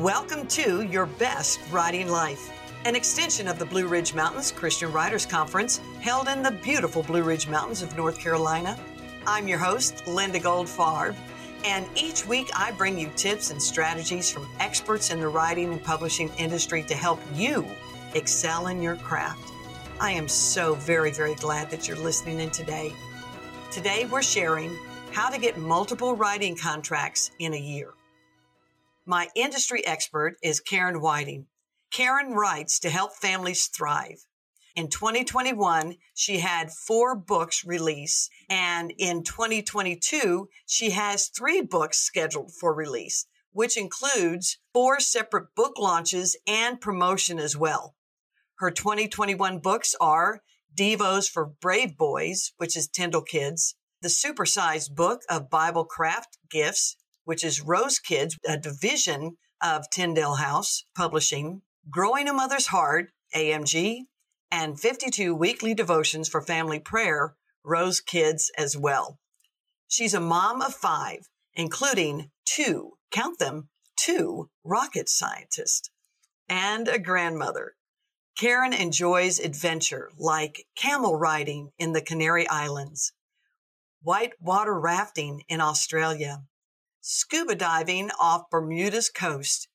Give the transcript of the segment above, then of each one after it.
Welcome to Your Best Writing Life, an extension of the Blue Ridge Mountains Christian Writers Conference held in the beautiful Blue Ridge Mountains of North Carolina. I'm your host, Linda Goldfarb, and each week I bring you tips and strategies from experts in the writing and publishing industry to help you excel in your craft. I am so very, very glad that you're listening in today. Today we're sharing how to get multiple writing contracts in a year. My industry expert is Karen Whiting. Karen writes to help families thrive. In 2021, she had four books released, and in 2022, she has three books scheduled for release, which includes four separate book launches and promotion as well. Her 2021 books are Devos for Brave Boys, which is Tyndale Kids, the supersized book of Bible craft gifts, which is Rose Kidz, a division of Tyndale House Publishing, Growing a Mother's Heart, AMG, and 52 weekly devotions for family prayer, Rose Kidz as well. She's a mom of five, including two, count them, two rocket scientists, and a grandmother. Karen enjoys adventure like camel riding in the Canary Islands, white water rafting in Australia, scuba diving off Bermuda's coast.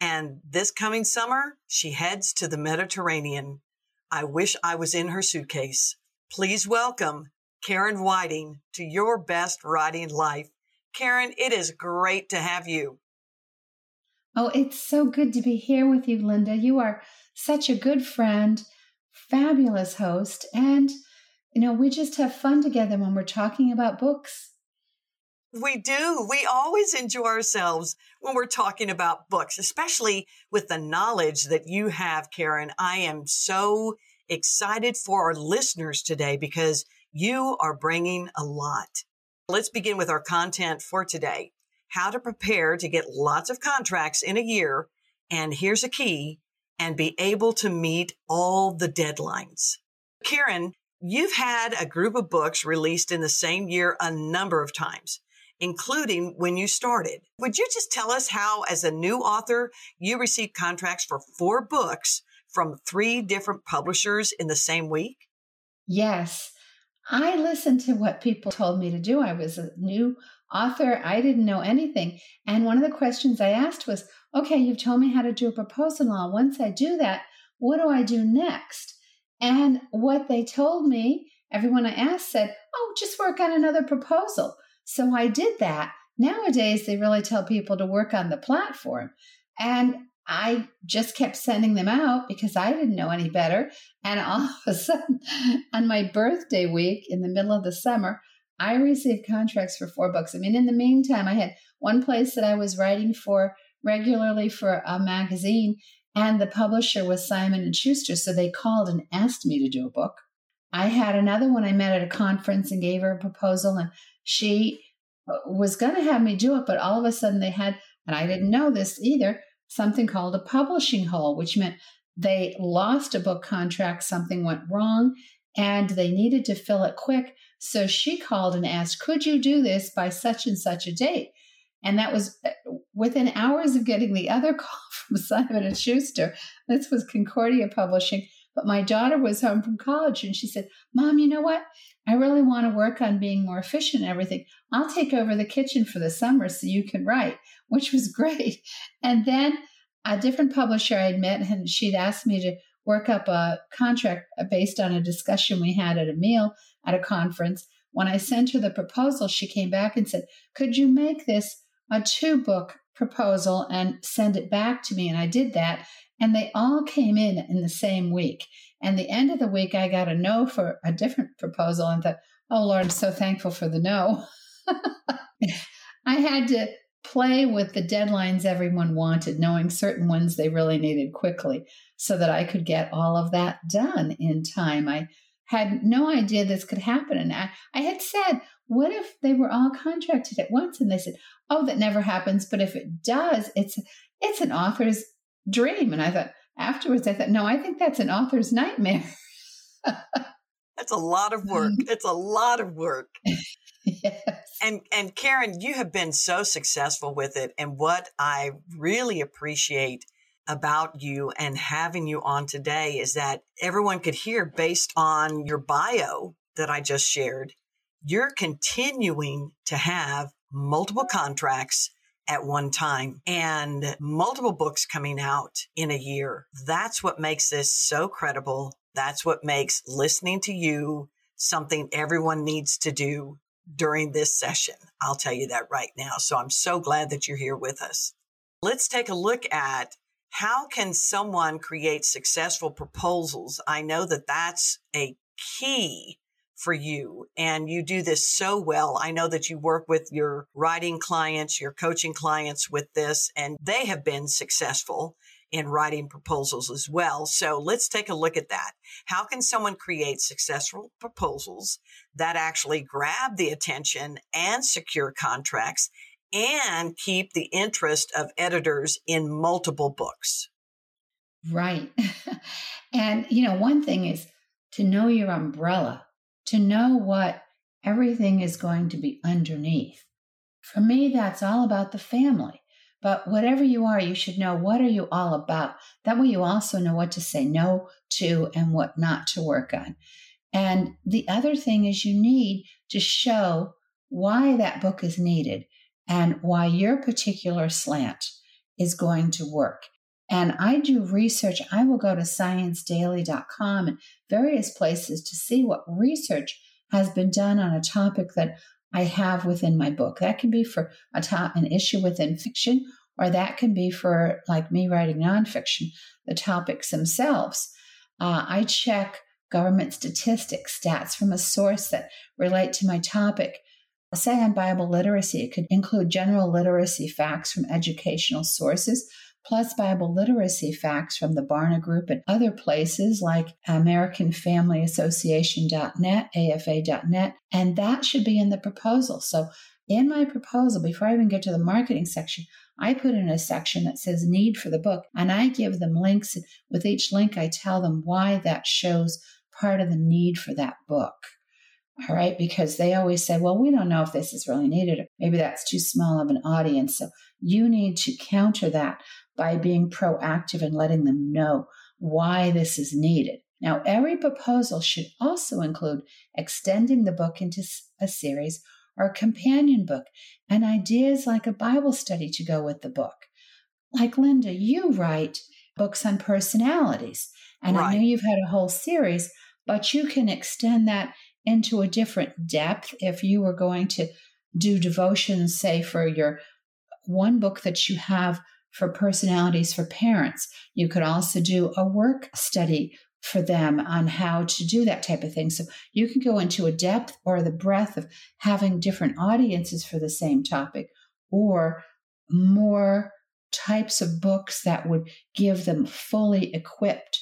And this coming summer, she heads to the Mediterranean. I wish I was in her suitcase. Please welcome Karen Whiting to your best writing life. Karen, it is great to have you. Oh, it's so good to be here with you, Linda. You are such a good friend, fabulous host, and you know, we just have fun together when we're talking about books. We do. We always enjoy ourselves when we're talking about books, especially with the knowledge that you have, Karen. I am so excited for our listeners today because you are bringing a lot. Let's begin with our content for today. How to prepare to get lots of contracts in a year. And here's a key and be able to meet all the deadlines. Karen, you've had a group of books released in the same year a number of times including when you started. Would you just tell us how, as a new author, you received contracts for four books from three different publishers in the same week? Yes. I listened to what people told me to do. I was a new author. I didn't know anything. And one of the questions I asked was, okay, you've told me how to do a proposal now. Once I do that, what do I do next? And what they told me, everyone I asked said, oh, just work on another proposal. So I did that. Nowadays, they really tell people to work on the platform. And I just kept sending them out because I didn't know any better. And all of a sudden, on my birthday week in the middle of the summer, I received contracts for four books. I mean, in the meantime, I had one place that I was writing for regularly for a magazine, and the publisher was Simon and Schuster. So they called and asked me to do a book. I had another one I met at a conference and gave her a proposal, and she uh, was going to have me do it, but all of a sudden they had, and I didn't know this either, something called a publishing hole, which meant they lost a book contract, something went wrong, and they needed to fill it quick. So she called and asked, Could you do this by such and such a date? And that was uh, within hours of getting the other call from Simon and Schuster. This was Concordia Publishing. But my daughter was home from college and she said, Mom, you know what? I really want to work on being more efficient and everything. I'll take over the kitchen for the summer so you can write, which was great. And then a different publisher I'd met, and she'd asked me to work up a contract based on a discussion we had at a meal at a conference. When I sent her the proposal, she came back and said, Could you make this a two book proposal and send it back to me? And I did that. And they all came in in the same week. And the end of the week, I got a no for a different proposal and thought, oh Lord, I'm so thankful for the no. I had to play with the deadlines everyone wanted, knowing certain ones they really needed quickly so that I could get all of that done in time. I had no idea this could happen. And I, I had said, what if they were all contracted at once? And they said, oh, that never happens. But if it does, it's, it's an author's dream. And I thought, afterwards, I thought, no, I think that's an author's nightmare. that's a lot of work. Um, it's a lot of work. Yes. And and Karen, you have been so successful with it. And what I really appreciate about you and having you on today is that everyone could hear based on your bio that I just shared, you're continuing to have multiple contracts at one time and multiple books coming out in a year. That's what makes this so credible. That's what makes listening to you something everyone needs to do during this session. I'll tell you that right now. So I'm so glad that you're here with us. Let's take a look at how can someone create successful proposals? I know that that's a key for you and you do this so well. I know that you work with your writing clients, your coaching clients with this and they have been successful in writing proposals as well. So let's take a look at that. How can someone create successful proposals that actually grab the attention and secure contracts and keep the interest of editors in multiple books? Right. and, you know, one thing is to know your umbrella, to know what everything is going to be underneath. For me, that's all about the family. But whatever you are, you should know what are you all about. That way you also know what to say no to and what not to work on. And the other thing is you need to show why that book is needed and why your particular slant is going to work. And I do research. I will go to sciencedaily.com and various places to see what research has been done on a topic that I have within my book. That can be for a top, an issue within fiction, or that can be for like me writing nonfiction, the topics themselves. Uh, I check government statistics, stats from a source that relate to my topic. Say on Bible literacy, it could include general literacy facts from educational sources plus Bible literacy facts from the Barna Group and other places like AmericanFamilyAssociation.net, AFA.net, and that should be in the proposal. So, in my proposal, before I even get to the marketing section, I put in a section that says need for the book, and I give them links. With each link, I tell them why that shows part of the need for that book. All right, because they always say, well, we don't know if this is really needed, maybe that's too small of an audience. So you need to counter that by being proactive and letting them know why this is needed. Now, every proposal should also include extending the book into a series or a companion book and ideas like a Bible study to go with the book. Like Linda, you write books on personalities, and right. I know you've had a whole series, but you can extend that into a different depth if you were going to do devotions, say, for your one book that you have for personalities for parents. You could also do a work study for them on how to do that type of thing. So you can go into a depth or the breadth of having different audiences for the same topic or more types of books that would give them fully equipped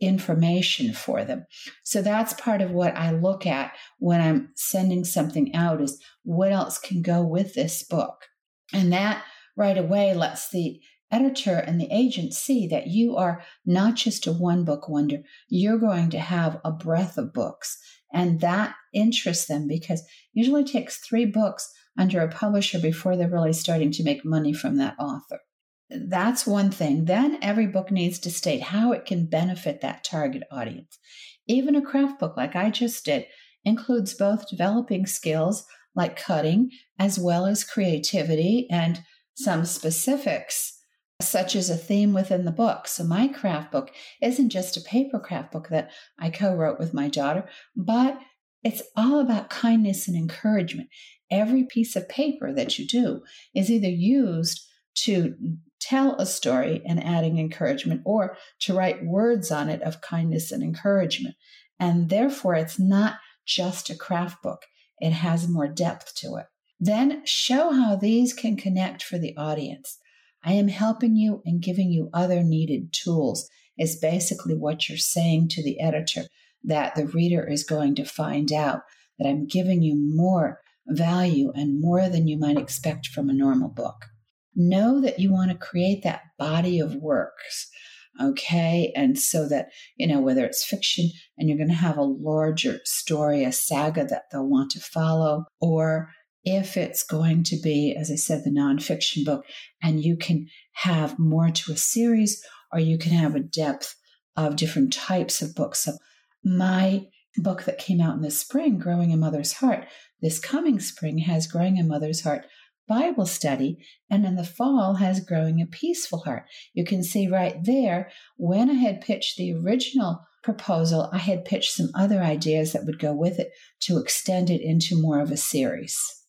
information for them. So that's part of what I look at when I'm sending something out is what else can go with this book. And that right away lets the editor and the agent see that you are not just a one book wonder, you're going to have a breadth of books. And that interests them because usually takes three books under a publisher before they're really starting to make money from that author. That's one thing. Then every book needs to state how it can benefit that target audience. Even a craft book, like I just did, includes both developing skills like cutting as well as creativity and some specifics, such as a theme within the book. So, my craft book isn't just a paper craft book that I co wrote with my daughter, but it's all about kindness and encouragement. Every piece of paper that you do is either used to tell a story and adding encouragement or to write words on it of kindness and encouragement. And therefore, it's not just a craft book, it has more depth to it. Then show how these can connect for the audience. I am helping you and giving you other needed tools, is basically what you're saying to the editor that the reader is going to find out that I'm giving you more value and more than you might expect from a normal book. Know that you want to create that body of works Okay. And so that, you know, whether it's fiction and you're going to have a larger story, a saga that they'll want to follow, or if it's going to be, as I said, the nonfiction book, and you can have more to a series, or you can have a depth of different types of books. So, my book that came out in the spring, Growing a Mother's Heart, this coming spring has Growing a Mother's Heart Bible study, and in the fall has Growing a Peaceful Heart. You can see right there when I had pitched the original proposal, I had pitched some other ideas that would go with it to extend it into more of a series.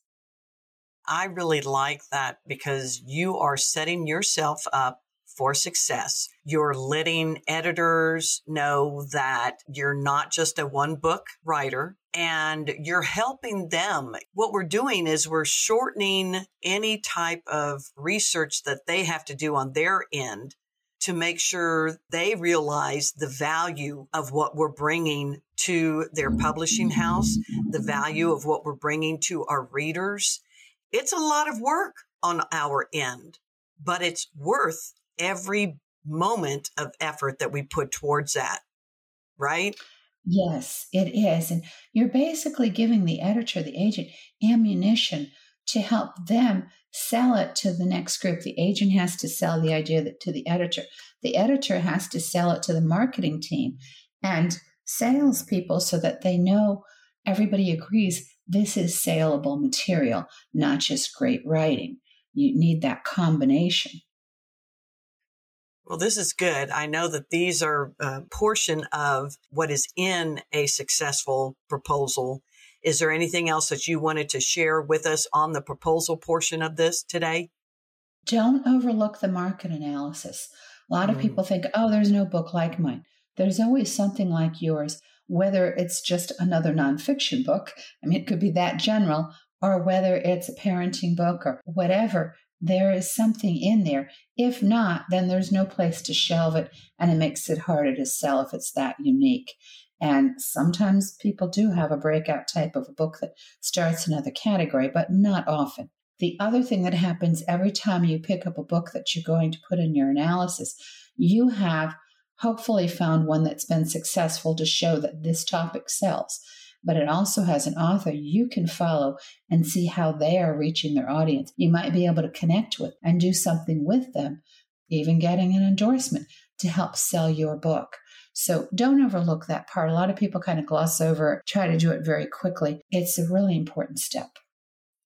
I really like that because you are setting yourself up for success. You're letting editors know that you're not just a one book writer and you're helping them. What we're doing is we're shortening any type of research that they have to do on their end to make sure they realize the value of what we're bringing to their publishing house, the value of what we're bringing to our readers. It's a lot of work on our end, but it's worth every moment of effort that we put towards that, right? Yes, it is. And you're basically giving the editor, the agent, ammunition to help them sell it to the next group. The agent has to sell the idea to the editor. The editor has to sell it to the marketing team and salespeople so that they know everybody agrees this is saleable material, not just great writing. You need that combination. Well, this is good. I know that these are a portion of what is in a successful proposal. Is there anything else that you wanted to share with us on the proposal portion of this today? Don't overlook the market analysis. A lot of mm. people think, oh, there's no book like mine. There's always something like yours, whether it's just another nonfiction book. I mean, it could be that general, or whether it's a parenting book or whatever there is something in there. If not, then there's no place to shelve it, and it makes it harder to sell if it's that unique. And sometimes people do have a breakout type of a book that starts another category, but not often. The other thing that happens every time you pick up a book that you're going to put in your analysis, you have hopefully found one that's been successful to show that this topic sells but it also has an author you can follow and see how they are reaching their audience. You might be able to connect with and do something with them, even getting an endorsement to help sell your book. So don't overlook that part. A lot of people kind of gloss over, try to do it very quickly. It's a really important step.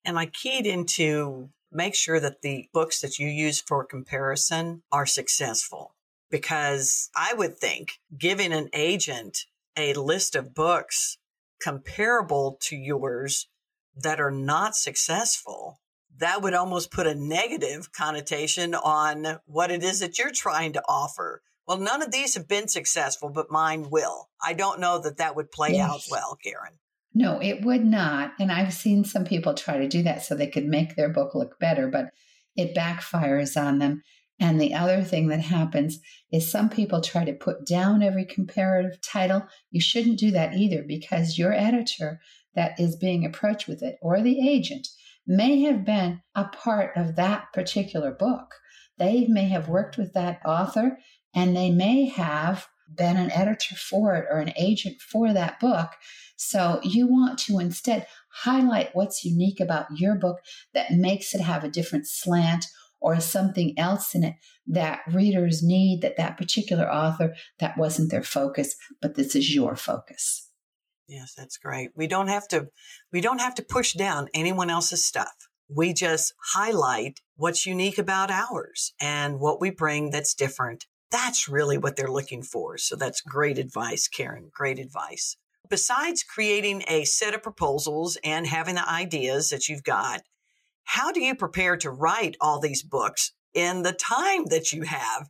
And I keyed into make sure that the books that you use for comparison are successful. Because I would think giving an agent a list of books comparable to yours that are not successful, that would almost put a negative connotation on what it is that you're trying to offer. Well, none of these have been successful, but mine will. I don't know that that would play yes. out well, Karen. No, it would not. And I've seen some people try to do that so they could make their book look better, but it backfires on them. And the other thing that happens is some people try to put down every comparative title. You shouldn't do that either because your editor that is being approached with it or the agent may have been a part of that particular book. They may have worked with that author and they may have been an editor for it or an agent for that book. So you want to instead highlight what's unique about your book that makes it have a different slant or something else in it that readers need that that particular author that wasn't their focus but this is your focus. Yes that's great. We don't have to we don't have to push down anyone else's stuff. We just highlight what's unique about ours and what we bring that's different. That's really what they're looking for. So that's great advice karen. Great advice. Besides creating a set of proposals and having the ideas that you've got how do you prepare to write all these books in the time that you have?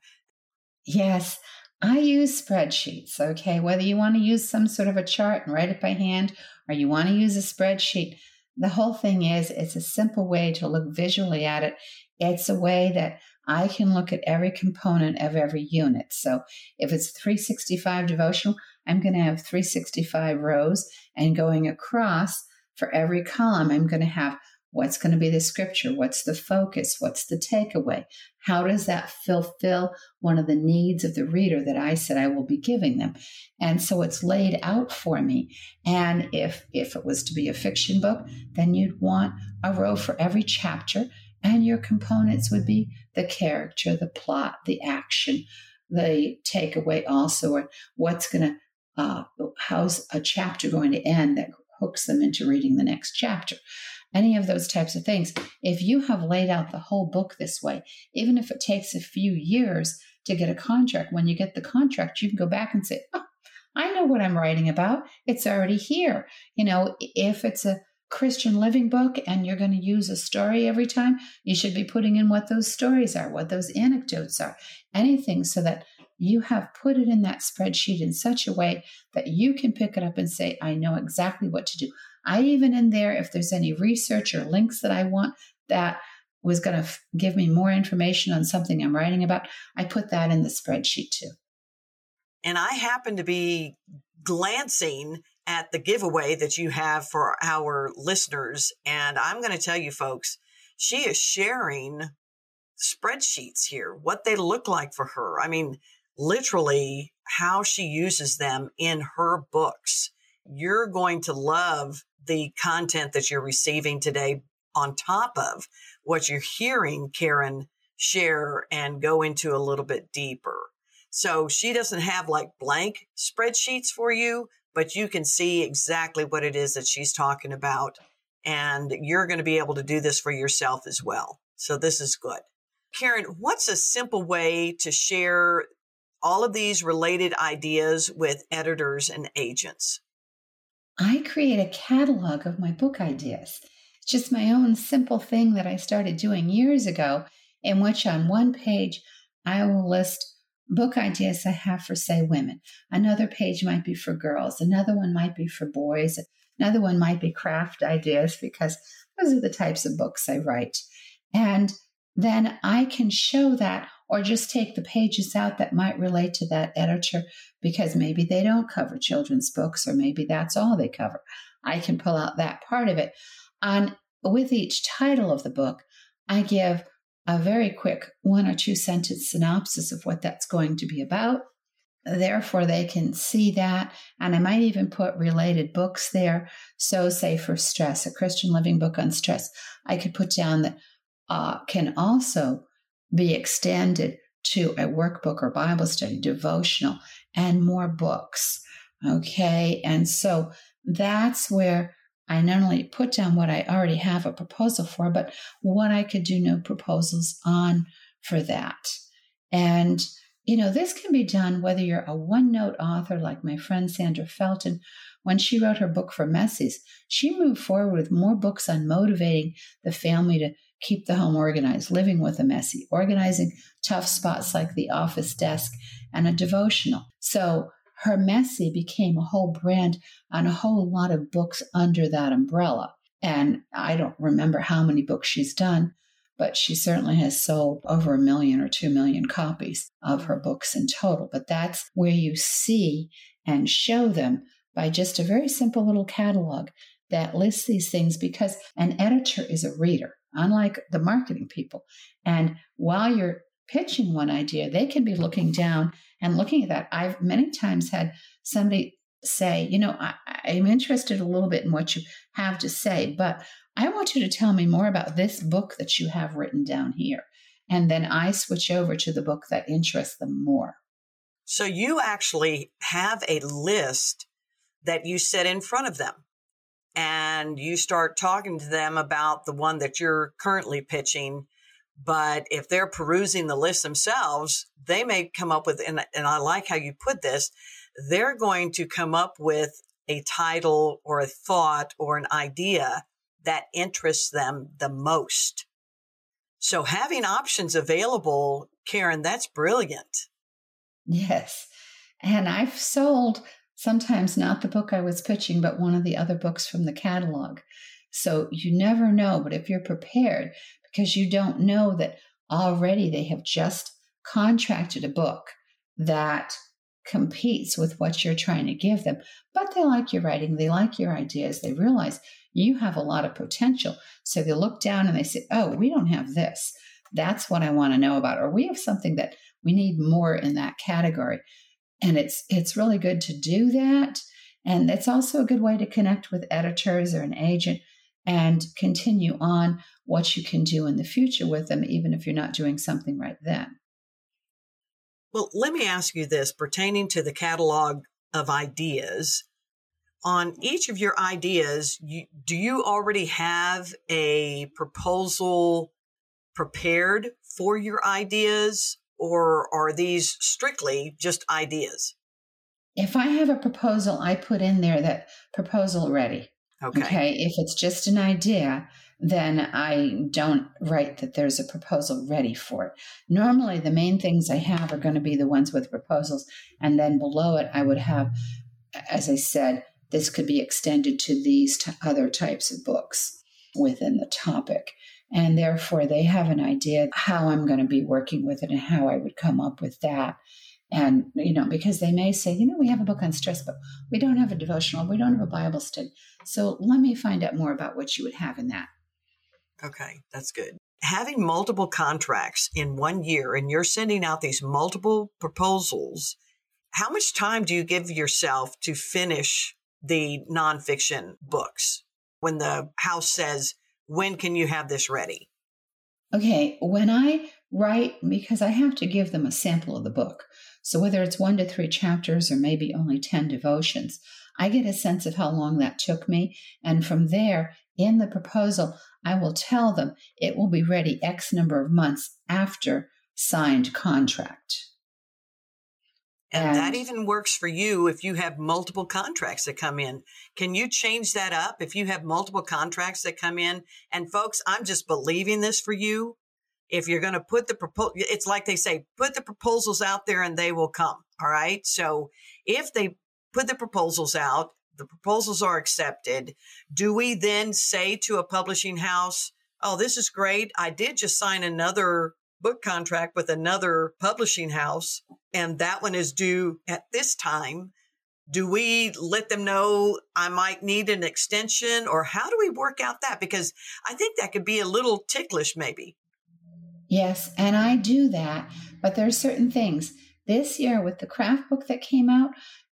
Yes, I use spreadsheets. Okay. Whether you want to use some sort of a chart and write it by hand or you want to use a spreadsheet, the whole thing is it's a simple way to look visually at it. It's a way that I can look at every component of every unit. So if it's 365 devotional, I'm going to have 365 rows and going across for every column, I'm going to have What's going to be the scripture? What's the focus? What's the takeaway? How does that fulfill one of the needs of the reader that I said I will be giving them? And so it's laid out for me. And if if it was to be a fiction book, then you'd want a row for every chapter, and your components would be the character, the plot, the action, the takeaway also, or what's going to uh, how's a chapter going to end that hooks them into reading the next chapter any of those types of things. If you have laid out the whole book this way, even if it takes a few years to get a contract, when you get the contract, you can go back and say, oh, I know what I'm writing about. It's already here. You know, if it's a Christian living book and you're going to use a story every time, you should be putting in what those stories are, what those anecdotes are, anything so that you have put it in that spreadsheet in such a way that you can pick it up and say, I know exactly what to do. I even in there, if there's any research or links that I want that was going to f- give me more information on something I'm writing about, I put that in the spreadsheet too. And I happen to be glancing at the giveaway that you have for our listeners. And I'm going to tell you folks, she is sharing spreadsheets here, what they look like for her. I mean, literally how she uses them in her books. You're going to love the content that you're receiving today on top of what you're hearing Karen share and go into a little bit deeper. So she doesn't have like blank spreadsheets for you, but you can see exactly what it is that she's talking about. And you're going to be able to do this for yourself as well. So this is good. Karen, what's a simple way to share all of these related ideas with editors and agents? I create a catalog of my book ideas. It's just my own simple thing that I started doing years ago, in which on one page I will list book ideas I have for, say, women. Another page might be for girls. Another one might be for boys. Another one might be craft ideas because those are the types of books I write. And then I can show that or just take the pages out that might relate to that editor because maybe they don't cover children's books or maybe that's all they cover. I can pull out that part of it. On with each title of the book, I give a very quick one or two sentence synopsis of what that's going to be about. Therefore, they can see that. And I might even put related books there. So, say for stress, a Christian living book on stress, I could put down that uh, can also be extended to a workbook or Bible study, devotional, and more books. Okay. And so that's where I not only put down what I already have a proposal for, but what I could do no proposals on for that. And, you know, this can be done whether you're a one note author like my friend Sandra Felton. When she wrote her book for Messies, she moved forward with more books on motivating the family to keep the home organized, living with a messy, organizing tough spots like the office desk and a devotional. So her messy became a whole brand and a whole lot of books under that umbrella. And I don't remember how many books she's done, but she certainly has sold over a million or two million copies of her books in total. But that's where you see and show them by just a very simple little catalog that lists these things because an editor is a reader unlike the marketing people. And while you're pitching one idea, they can be looking down and looking at that. I've many times had somebody say, you know, I, am interested a little bit in what you have to say, but I want you to tell me more about this book that you have written down here. And then I switch over to the book that interests them more. So you actually have a list that you set in front of them and you start talking to them about the one that you're currently pitching. But if they're perusing the list themselves, they may come up with, and, and I like how you put this, they're going to come up with a title or a thought or an idea that interests them the most. So having options available, Karen, that's brilliant. Yes. And I've sold sometimes not the book I was pitching, but one of the other books from the catalog. So you never know, but if you're prepared, because you don't know that already they have just contracted a book that competes with what you're trying to give them, but they like your writing, they like your ideas, they realize You have a lot of potential. So they look down and they say, Oh, we don't have this. That's what I want to know about. Or we have something that we need more in that category. And it's it's really good to do that. And it's also a good way to connect with editors or an agent and continue on what you can do in the future with them, even if you're not doing something right then. Well, let me ask you this pertaining to the catalog of ideas. On each of your ideas, you, do you already have a proposal prepared for your ideas, or are these strictly just ideas? If I have a proposal, I put in there that proposal ready. Okay. okay. If it's just an idea, then I don't write that there's a proposal ready for it. Normally, the main things I have are going to be the ones with proposals. And then below it, I would have, as I said, this could be extended to these t- other types of books within the topic. And therefore, they have an idea how I'm going to be working with it and how I would come up with that. And, you know, because they may say, you know, we have a book on stress, but we don't have a devotional, we don't have a Bible study. So let me find out more about what you would have in that. Okay, that's good. Having multiple contracts in one year and you're sending out these multiple proposals, how much time do you give yourself to finish the nonfiction books when the house says, when can you have this ready? Okay, when I write, because I have to give them a sample of the book. So whether it's one to three chapters or maybe only 10 devotions, I get a sense of how long that took me. And from there, in the proposal, I will tell them it will be ready X number of months after signed contract. And, that even works for you if you have multiple contracts that come in. Can you change that up if you have multiple contracts that come in? And folks, I'm just believing this for you. If you're going to put the proposal, it's like they say, put the proposals out there and they will come. All right. So if they put the proposals out, the proposals are accepted. Do we then say to a publishing house, Oh, this is great. I did just sign another book contract with another publishing house, and that one is due at this time. Do we let them know I might need an extension, or how do we work out that? Because I think that could be a little ticklish, maybe. Yes, and I do that, but there are certain things. This year, with the craft book that came out,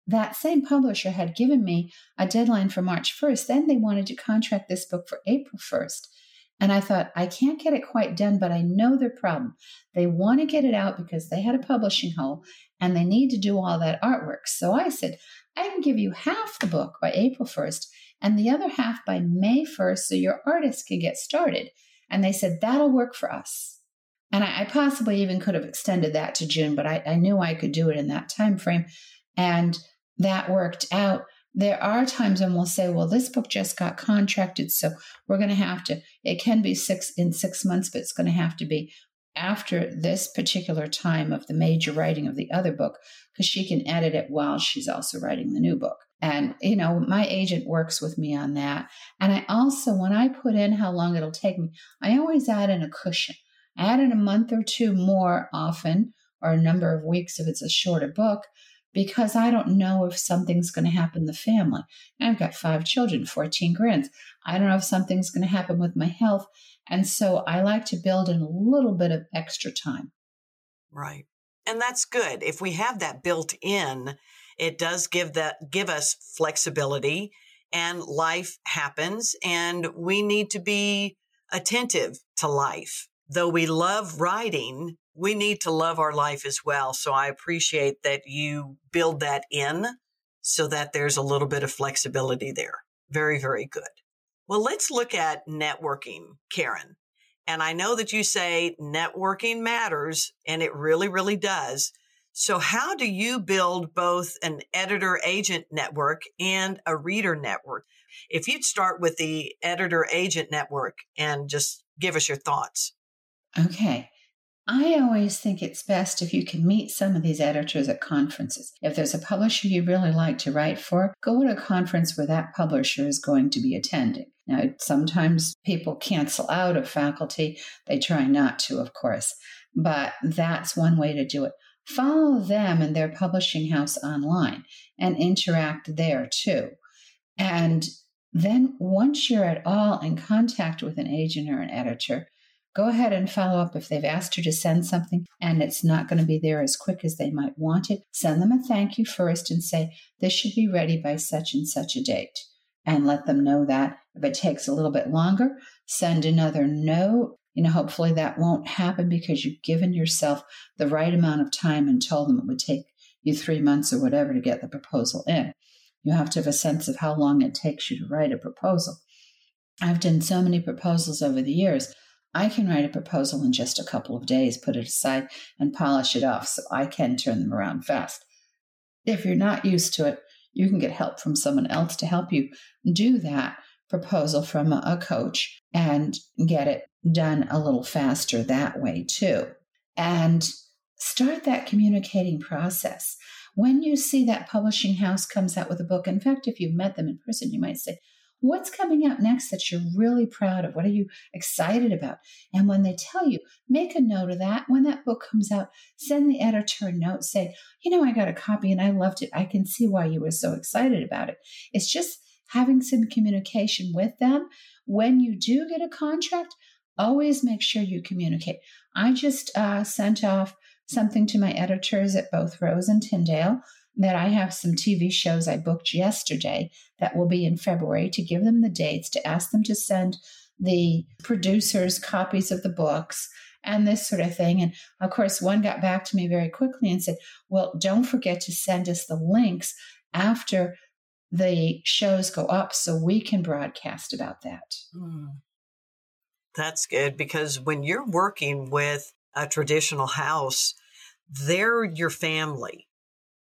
that same publisher had given me a deadline for March 1st. Then they wanted to contract this book for April 1st. And I thought, I can't get it quite done, but I know their problem. They want to get it out because they had a publishing hole and they need to do all that artwork. So I said, I can give you half the book by April 1st and the other half by May 1st so your artist can get started. And they said, that'll work for us. And I, I possibly even could have extended that to June, but I, I knew I could do it in that time frame. And that worked out. There are times when we'll say, well, this book just got contracted, so we're going to have to, it can be six in six months, but it's going to have to be after this particular time of the major writing of the other book, because she can edit it while she's also writing the new book. And, you know, my agent works with me on that. And I also, when I put in how long it'll take me, I always add in a cushion. I add in a month or two more often, or a number of weeks if it's a shorter book, because I don't know if something's going to happen in the family. I've got five children, 14 grands. I don't know if something's going to happen with my health. And so I like to build in a little bit of extra time. Right. And that's good. If we have that built in, it does give that give us flexibility and life happens and we need to be attentive to life. Though we love writing, we need to love our life as well. So I appreciate that you build that in so that there's a little bit of flexibility there. Very, very good. Well, let's look at networking, Karen. And I know that you say networking matters and it really, really does. So how do you build both an editor agent network and a reader network? If you'd start with the editor agent network and just give us your thoughts. Okay. I always think it's best if you can meet some of these editors at conferences. If there's a publisher you really like to write for, go to a conference where that publisher is going to be attending. Now, sometimes people cancel out of faculty. They try not to, of course, but that's one way to do it. Follow them and their publishing house online and interact there too. And Then, once you're at all in contact with an agent or an editor, go ahead and follow up if they've asked you to send something and it's not going to be there as quick as they might want it. Send them a thank you first and say, This should be ready by such and such a date. And let them know that. If it takes a little bit longer, send another note. You know, hopefully that won't happen because you've given yourself the right amount of time and told them it would take you three months or whatever to get the proposal in. You have to have a sense of how long it takes you to write a proposal. I've done so many proposals over the years. I can write a proposal in just a couple of days, put it aside, and polish it off so I can turn them around fast. If you're not used to it, you can get help from someone else to help you do that proposal from a coach and get it done a little faster that way too. And start that communicating process. When you see that publishing house comes out with a book, in fact, if you've met them in person, you might say, What's coming out next that you're really proud of? What are you excited about? And when they tell you, make a note of that. When that book comes out, send the editor a note, say, You know, I got a copy and I loved it. I can see why you were so excited about it. It's just having some communication with them. When you do get a contract, always make sure you communicate. I just uh, sent off something to my editors at both Rose and Tyndale that I have some TV shows I booked yesterday that will be in February to give them the dates, to ask them to send the producers copies of the books and this sort of thing. And of course, one got back to me very quickly and said, Well, don't forget to send us the links after the shows go up so we can broadcast about that. Mm. That's good because when you're working with a traditional house, they're your family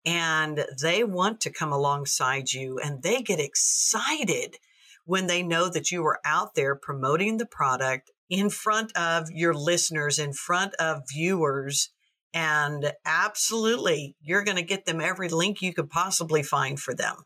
and they want to come alongside you and they get excited when they know that you are out there promoting the product in front of your listeners, in front of viewers. And absolutely, you're going to get them every link you could possibly find for them.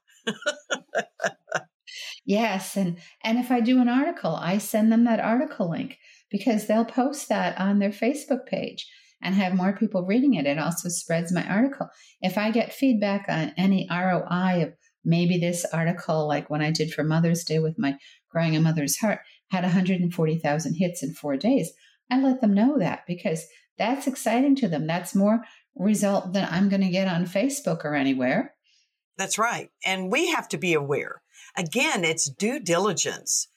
yes, and and if I do an article, I send them that article link because they'll post that on their Facebook page and have more people reading it. It also spreads my article. If I get feedback on any ROI of maybe this article, like when I did for Mother's Day with my Growing a Mother's Heart, had 140,000 hits in four days, I let them know that because that's exciting to them. That's more result than I'm going to get on Facebook or anywhere. That's right. And we have to be aware. Again, it's due diligence.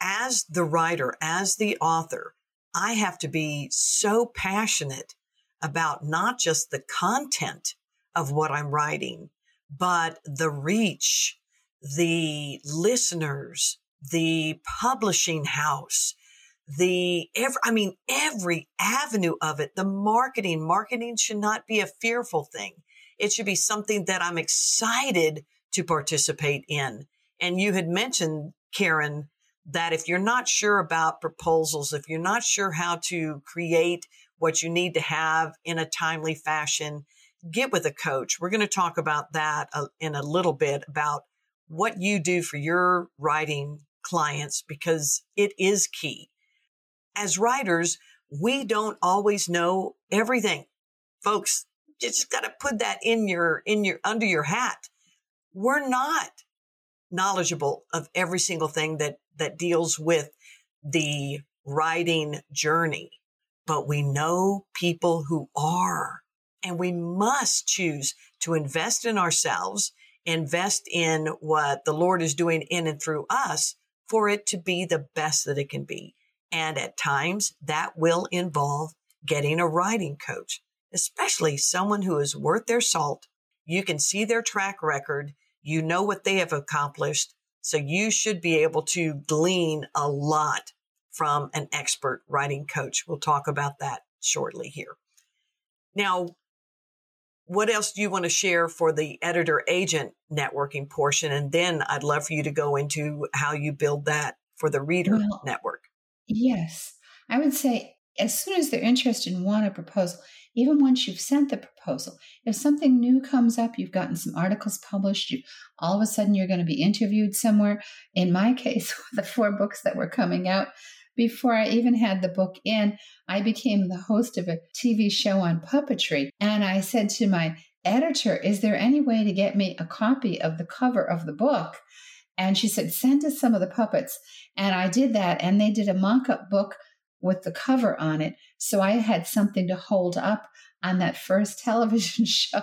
As the writer, as the author, I have to be so passionate about not just the content of what I'm writing, but the reach, the listeners, the publishing house, the every, I mean, every avenue of it, the marketing, marketing should not be a fearful thing. It should be something that I'm excited to participate in. And you had mentioned, Karen, that if you're not sure about proposals, if you're not sure how to create what you need to have in a timely fashion, get with a coach. We're going to talk about that uh, in a little bit about what you do for your writing clients because it is key. As writers, we don't always know everything. Folks, just got to put that in your, in your, under your hat. We're not knowledgeable of every single thing that, that deals with the writing journey, but we know people who are, and we must choose to invest in ourselves, invest in what the Lord is doing in and through us for it to be the best that it can be. And at times that will involve getting a writing coach especially someone who is worth their salt. You can see their track record. You know what they have accomplished. So you should be able to glean a lot from an expert writing coach. We'll talk about that shortly here. Now, what else do you want to share for the editor agent networking portion? And then I'd love for you to go into how you build that for the reader well, network. Yes. I would say as soon as they're interested and want a proposal, even once you've sent the proposal, if something new comes up, you've gotten some articles published, you all of a sudden you're going to be interviewed somewhere. In my case, the four books that were coming out, before I even had the book in, I became the host of a TV show on puppetry. And I said to my editor, Is there any way to get me a copy of the cover of the book? And she said, send us some of the puppets. And I did that. And they did a mock up book with the cover on it. So I had something to hold up on that first television show.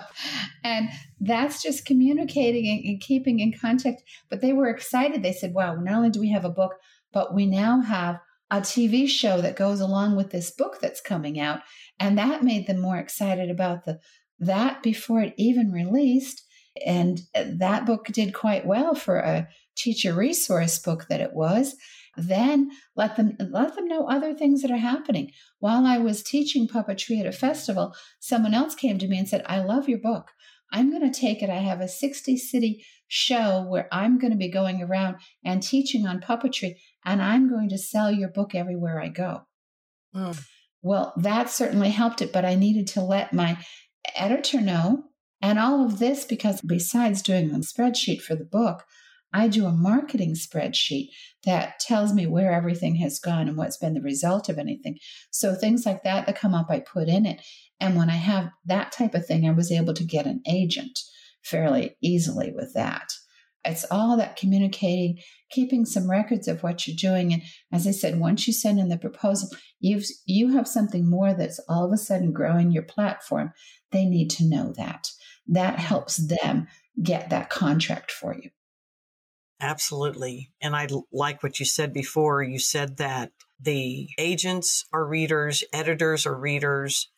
And that's just communicating and, keeping in contact. But they were excited. They said, wow, not only do we have a book, but we now have a TV show that goes along with this book that's coming out. And that made them more excited about the that before it even released. And uh, that book did quite well for a teacher resource book that it was. Then let them let them know other things that are happening. While I was teaching puppetry at a festival, someone else came to me and said, "I love your book. I'm going to take it. I have a 60 city show where I'm going to be going around and teaching on puppetry, and I'm going to sell your book everywhere I go. Mm. Well, that certainly helped it, but I needed to let my editor know. And all of this because besides doing the spreadsheet for the book, I do a marketing spreadsheet that tells me where everything has gone and what's been the result of anything. So things like that that come up, I put in it. And when I have that type of thing, I was able to get an agent fairly easily with that. It's all that communicating, keeping some records of what you're doing. And as I said, once you send in the proposal, you've you have something more that's all of a sudden growing your platform. They need to know that. That helps them get that contract for you. Absolutely. And I like what you said before. You said that the agents are readers, editors are readers,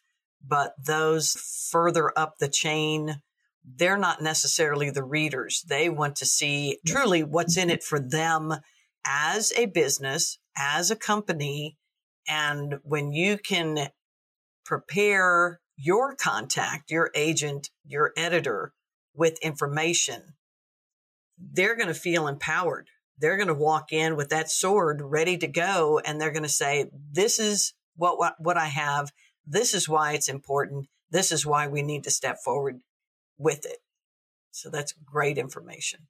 but those further up the chain, they're not necessarily the readers. They want to see truly what's in it for them as a business, as a company. And when you can prepare your contact, your agent, your editor with information, they're going to feel empowered. They're going to walk in with that sword ready to go. And they're going to say, this is what, what, what I have. This is why it's important. This is why we need to step forward with it. So that's great information.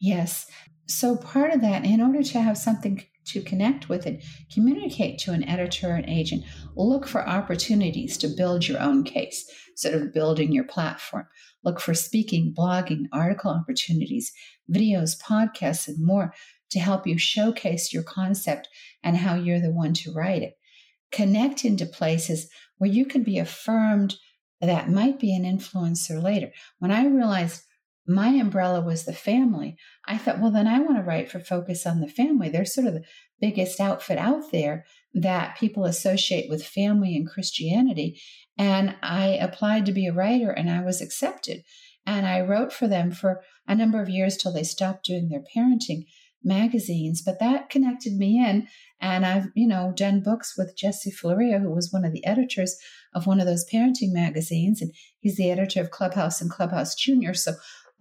Yes. So part of that, in order to have something to connect with it, communicate to an editor or an agent, look for opportunities to build your own case, sort of building your platform. Look for speaking, blogging, article opportunities, videos, podcasts, and more to help you showcase your concept and how you're the one to write it. Connect into places where you can be affirmed that might be an influencer later. When I realized my umbrella was the family, I thought, well, then I want to write for Focus on the Family. They're sort of the biggest outfit out there that people associate with family and Christianity. And I applied to be a writer and I was accepted. And I wrote for them for a number of years till they stopped doing their parenting magazines. But that connected me in. And I've, you know, done books with Jesse Florea, who was one of the editors of one of those parenting magazines. And he's the editor of Clubhouse and Clubhouse Junior. So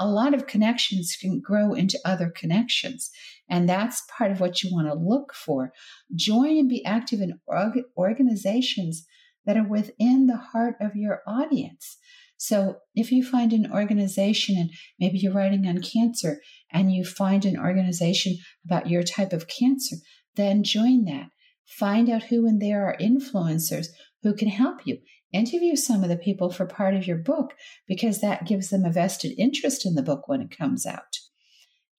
a lot of connections can grow into other connections. And that's part of what you want to look for. Join and be active in org- organizations that are within the heart of your audience. So if you find an organization and maybe you're writing on cancer and you find an organization about your type of cancer, then join that. Find out who in there are influencers who can help you. Interview some of the people for part of your book because that gives them a vested interest in the book when it comes out.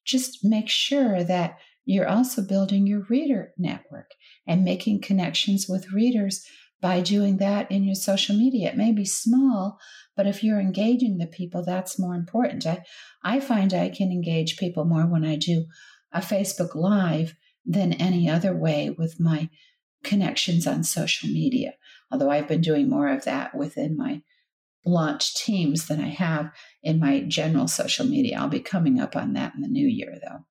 Just make sure that you're also building your reader network and making connections with readers by doing that in your social media. It may be small, but if you're engaging the people, that's more important. I, I find I can engage people more when I do a Facebook Live than any other way with my connections on social media. Although I've been doing more of that within my launch teams than I have in my general social media. I'll be coming up on that in the new year, though.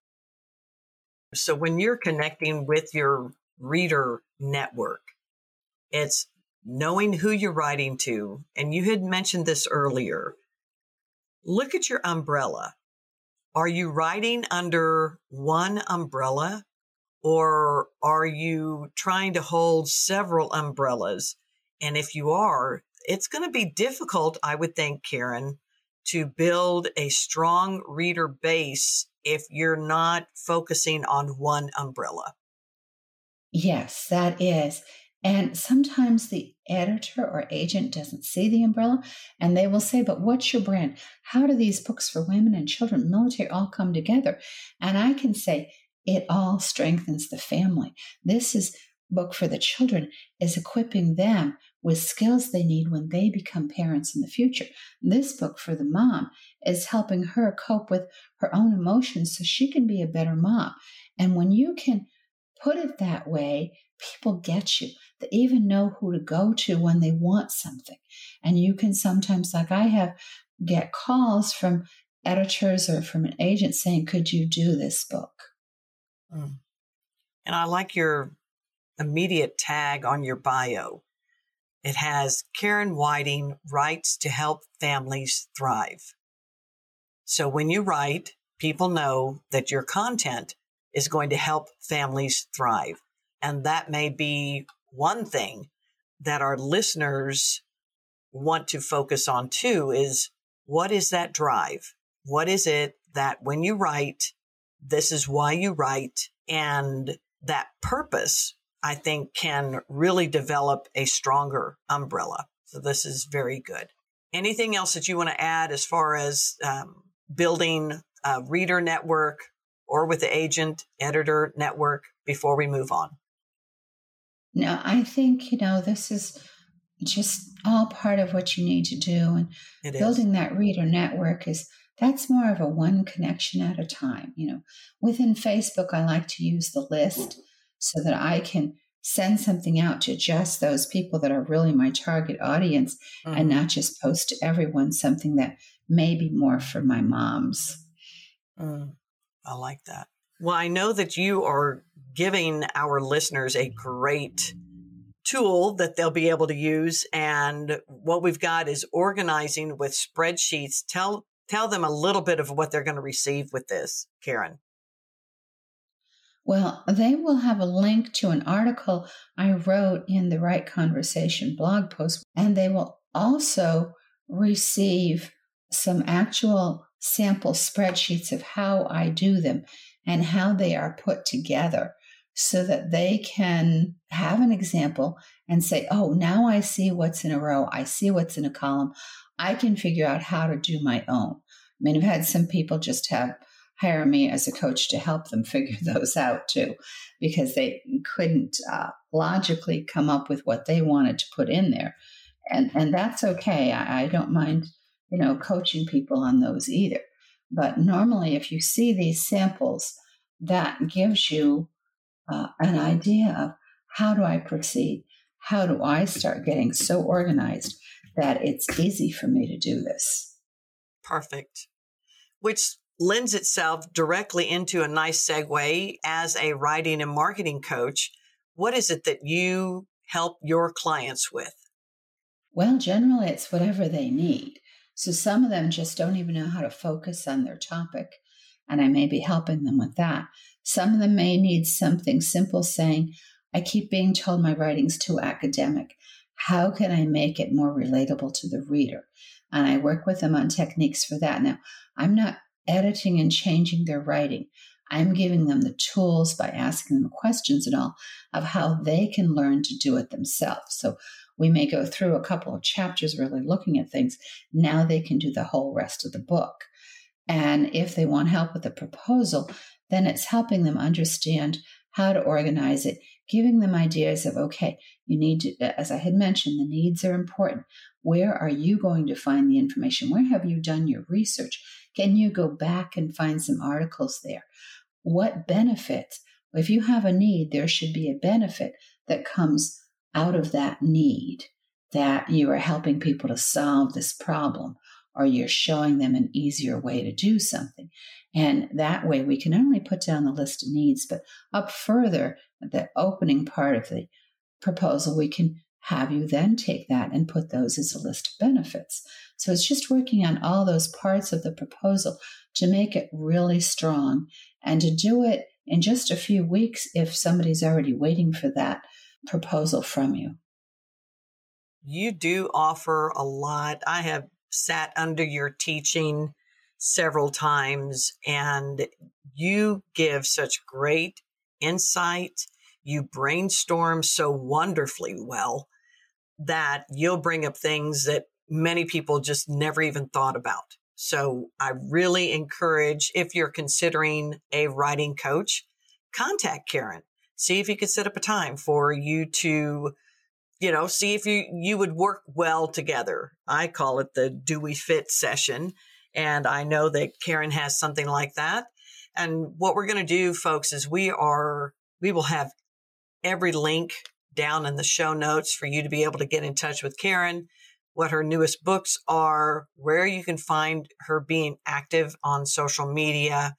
So when you're connecting with your reader network, it's knowing who you're writing to. And you had mentioned this earlier. Look at your umbrella. Are you writing under one umbrella or are you trying to hold several umbrellas? And if you are, it's going to be difficult, I would think, Karen, to build a strong reader base if you're not focusing on one umbrella. Yes, that is. And sometimes the editor or agent doesn't see the umbrella and they will say, But what's your brand? How do these books for women and children, military, all come together? And I can say, It all strengthens the family. This is book for the children is equipping them with skills they need when they become parents in the future. This book for the mom is helping her cope with her own emotions so she can be a better mom. And when you can put it that way, people get you. They even know who to go to when they want something. And you can sometimes, like I have, get calls from editors or from an agent saying, Could you do this book? Mm. And I like your immediate tag on your bio. It has Karen Whiting writes to help families thrive. So when you write, people know that your content is going to help families thrive. And that may be one thing that our listeners want to focus on too is what is that drive? What is it that when you write, this is why you write and that purpose, I think can really develop a stronger umbrella. So this is very good. Anything else that you want to add as far as um, building a reader network or with the agent editor network before we move on? No, I think, you know, this is just all part of what you need to do. And it building is. that reader network is that's more of a one connection at a time. You know, within Facebook, I like to use the list so that I can send something out to just those people that are really my target audience mm-hmm. and not just post to everyone something that may be more for my moms. Mm, I like that. Well, I know that you are giving our listeners a great tool that they'll be able to use. And what we've got is organizing with spreadsheets. Tell, tell them a little bit of what they're going to receive with this, Karen. Well, they will have a link to an article I wrote in the Write Conversation blog post, and they will also receive some actual sample spreadsheets of how I do them and how they are put together so that they can have an example and say, oh, now I see what's in a row. I see what's in a column. I can figure out how to do my own. I mean, I've had some people just have hire me as a coach to help them figure those out too, because they couldn't uh, logically come up with what they wanted to put in there. And, and that's okay. I, I don't mind, you know, coaching people on those either. But normally, if you see these samples, that gives you uh, an idea of how do I proceed? How do I start getting so organized that it's easy for me to do this? Perfect. Which lends itself directly into a nice segue as a writing and marketing coach. What is it that you help your clients with? Well, generally, it's whatever they need. So some of them just don't even know how to focus on their topic, and I may be helping them with that. Some of them may need something simple saying, I keep being told my writing's too academic. How can I make it more relatable to the reader? And I work with them on techniques for that. Now, I'm not editing and changing their writing. I'm giving them the tools by asking them questions and all of how they can learn to do it themselves. So we may go through a couple of chapters really looking at things. Now they can do the whole rest of the book. And if they want help with the proposal, then it's helping them understand how to organize it, giving them ideas of, okay, you need to, as I had mentioned, the needs are important. Where are you going to find the information? Where have you done your research? Can you go back and find some articles there? What benefits? If you have a need, there should be a benefit that comes out of that need that you are helping people to solve this problem or you're showing them an easier way to do something. And that way we can only put down the list of needs, but up further, the opening part of the proposal, we can have you then take that and put those as a list of benefits. So it's just working on all those parts of the proposal to make it really strong and to do it in just a few weeks if somebody's already waiting for that proposal from you. You do offer a lot. I have sat under your teaching several times and you give such great insight. You brainstorm so wonderfully well that you'll bring up things that many people just never even thought about. So I really encourage if you're considering a writing coach, contact Karen. See if you could set up a time for you to, you know, see if you, you would work well together. I call it the do we fit session. And I know that Karen has something like that. And what we're going to do, folks, is we are, we will have every link down in the show notes for you to be able to get in touch with Karen what her newest books are, where you can find her being active on social media,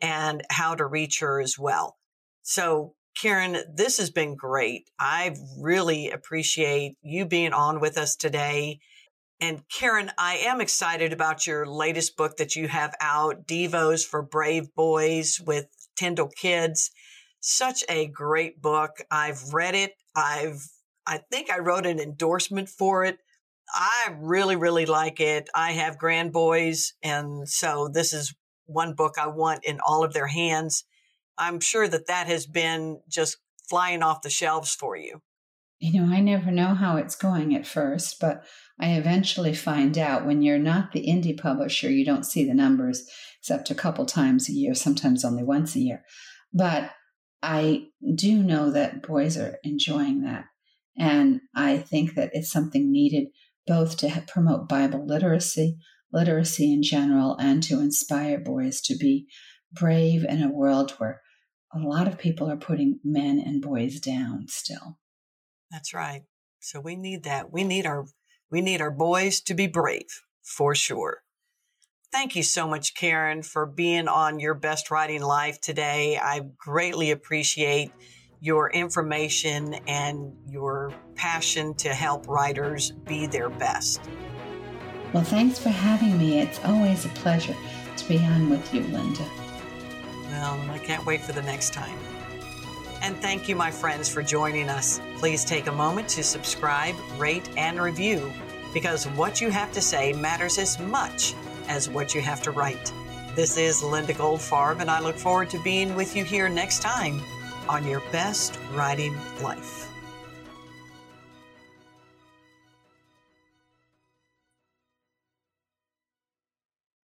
and how to reach her as well. So, Karen, this has been great. I really appreciate you being on with us today. And Karen, I am excited about your latest book that you have out, Devos for Brave Boys with Tyndale Kids. Such a great book. I've read it. I've, I think I wrote an endorsement for it I really, really like it. I have grand boys. And so this is one book I want in all of their hands. I'm sure that that has been just flying off the shelves for you. You know, I never know how it's going at first, but I eventually find out when you're not the indie publisher, you don't see the numbers except a couple times a year, sometimes only once a year. But I do know that boys are enjoying that. And I think that it's something needed both to promote Bible literacy, literacy in general, and to inspire boys to be brave in a world where a lot of people are putting men and boys down still. That's right. So we need that. We need our we need our boys to be brave for sure. Thank you so much, Karen, for being on your best writing life today. I greatly appreciate your information and your passion to help writers be their best. Well, thanks for having me. It's always a pleasure to be on with you, Linda. Well, I can't wait for the next time. And thank you, my friends, for joining us. Please take a moment to subscribe, rate, and review because what you have to say matters as much as what you have to write. This is Linda Goldfarb, and I look forward to being with you here next time on your best writing life.